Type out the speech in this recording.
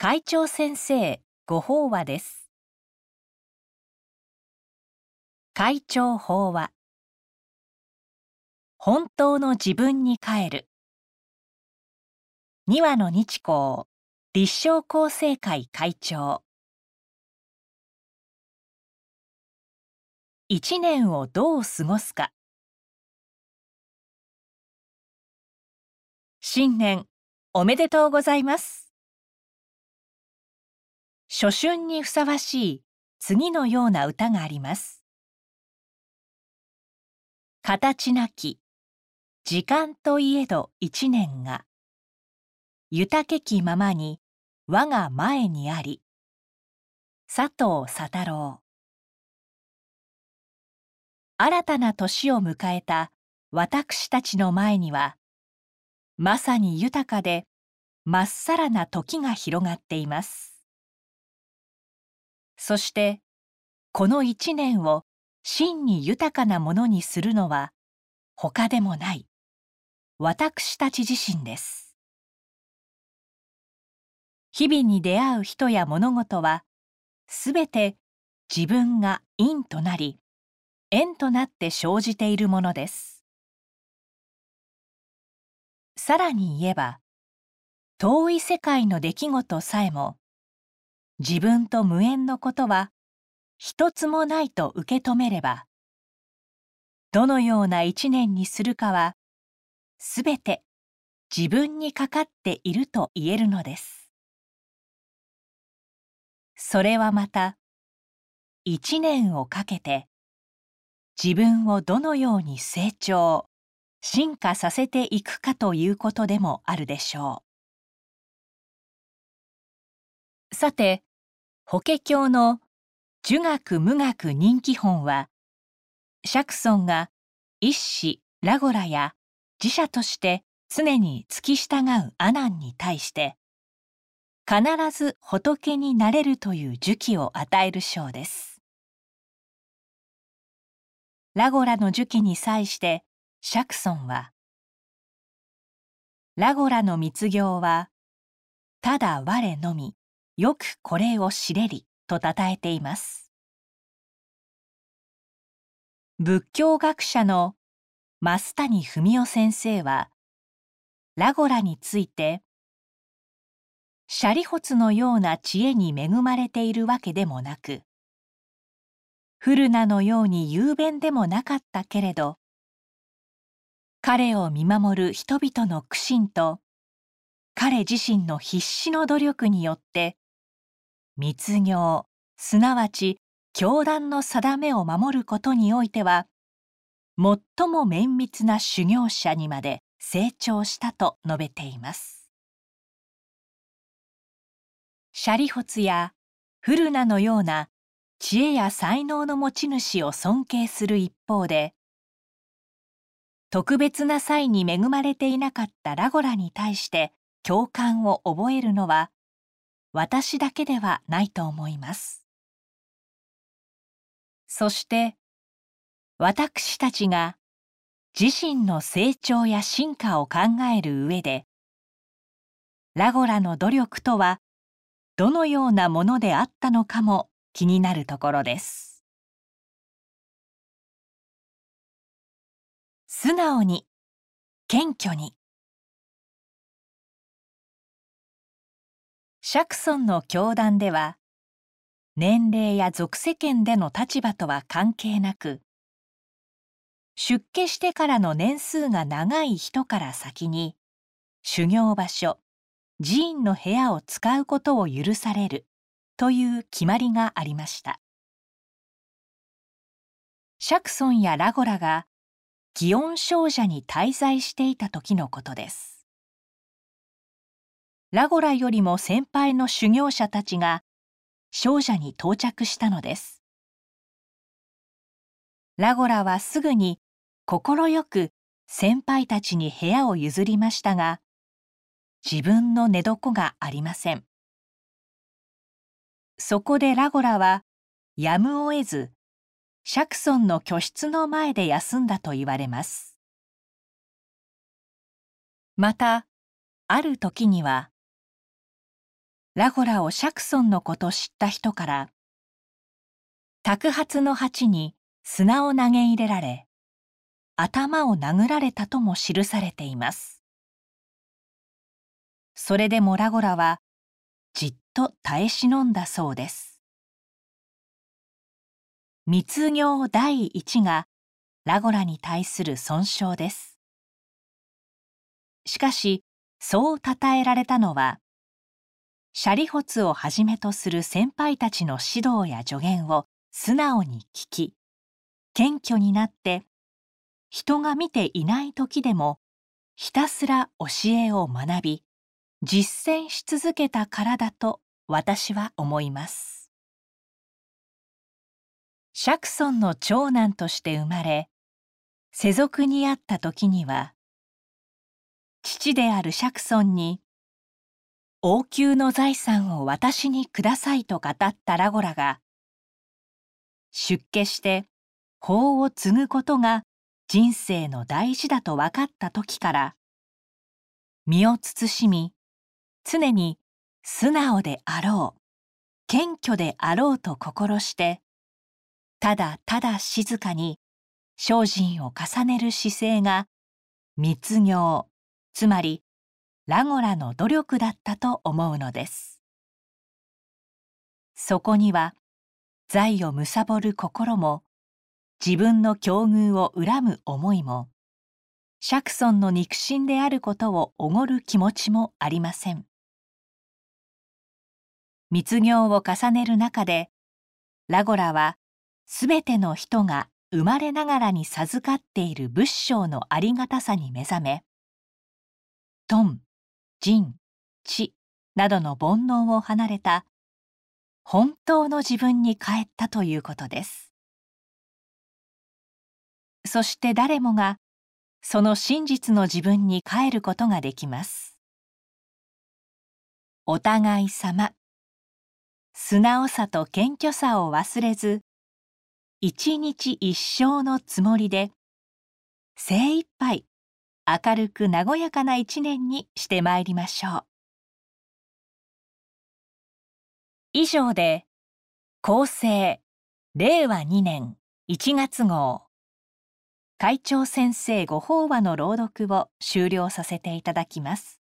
会長先生ご法話です。会長法話。本当の自分に帰る。二話の日光立正厚生会会長。一年をどう過ごすか。新年おめでとうございます。初春にふさわしい次のような歌があります。形なき時間といえど一年が豊けきままに我が前にあり佐藤佐太郎。新たな年を迎えた私たちの前にはまさに豊かでまっさらな時が広がっています。そしてこの一年を真に豊かなものにするのは他でもない。私たち自身です。日々に出会う人や物事はすべて自分が因となり縁となって生じているものです。さらに言えば遠い世界の出来事さえも自分と無縁のことは一つもないと受け止めればどのような一年にするかはすべて自分にかかっていると言えるのです。それはまた一年をかけて自分をどのように成長進化させていくかということでもあるでしょう。さて法華経の儒学無学人気本は釈尊が一子ラゴラや自社として常に付き従う阿難に対して必ず仏になれるという呪記を与える章です。ラゴラの呪記に際して釈尊は「ラゴラの密行はただ我のみよくこれを知れり」と称えています。仏教学者の増谷文夫先生はラゴラについてシャリホツのような知恵に恵まれているわけでもなくフルナのように雄弁でもなかったけれど彼を見守る人々の苦心と彼自身の必死の努力によって密行すなわち教団の定めを守ることにおいては最も綿密な修行者にまで成長したと述べています。シャリホツやフルナのような知恵や才能の持ち主を尊敬する一方で特別な際に恵まれていなかったラゴラに対して共感を覚えるのは私だけではないと思います。そして私たちが自身の成長や進化を考える上でラゴラの努力とはどのようなものであったのかも気になるところです。素直に謙虚に釈尊の教団では年齢や俗世間での立場とは関係なく出家してからの年数が長い人から先に修行場所寺院の部屋を使うことを許されるという決まりがありました。釈尊やラゴラが祇園少女に滞在していた時のことです。ラゴラよりも先輩の修行者たちが少女に到着したのです。ラゴラはすぐに快く先輩たちに部屋を譲りましたが自分の寝床がありません。そこでラゴラはやむを得ず釈尊の居室の前で休んだと言われます。またある時にはラゴラをシャクソンのこと知った人から托発の鉢に砂を投げ入れられ頭を殴られたとも記されています。それでもラゴラはじっと耐え忍んだそうです。密行第一がラゴラに対する損傷です。しかしそう称えられたのはシャリホツをはじめとする先輩たちの指導や助言を素直に聞き謙虚になって人が見ていない時でもひたすら教えを学び実践し続けたからだと私は思います。シャクソンの長男として生まれ世俗にあった時には父であるシャクソンに王宮の財産を私にくださいと語ったラゴラが出家して法を継ぐことが人生の大事だと分かった時から身を慎み常に素直であろう謙虚であろうと心してただただ静かに精進を重ねる姿勢が密行つまりラゴラの努力だったと思うのです。そこには財を貪る心も自分の境遇を恨む思いもシャクソンの肉親であることをおごる気持ちもありません。密行を重ねる中でラゴラはすべての人が生まれながらに授かっている仏性のありがたさに目覚めトン、ジン、チなどの煩悩を離れた本当の自分に帰ったということです。そして誰もがその真実の自分に帰ることができます。お互い様素直さと謙虚さを忘れず一日一生のつもりで精一杯明るく和やかな一年にしてまいりましょう。以上で厚生令和2年1月号。会長先生ご法話の朗読を終了させていただきます。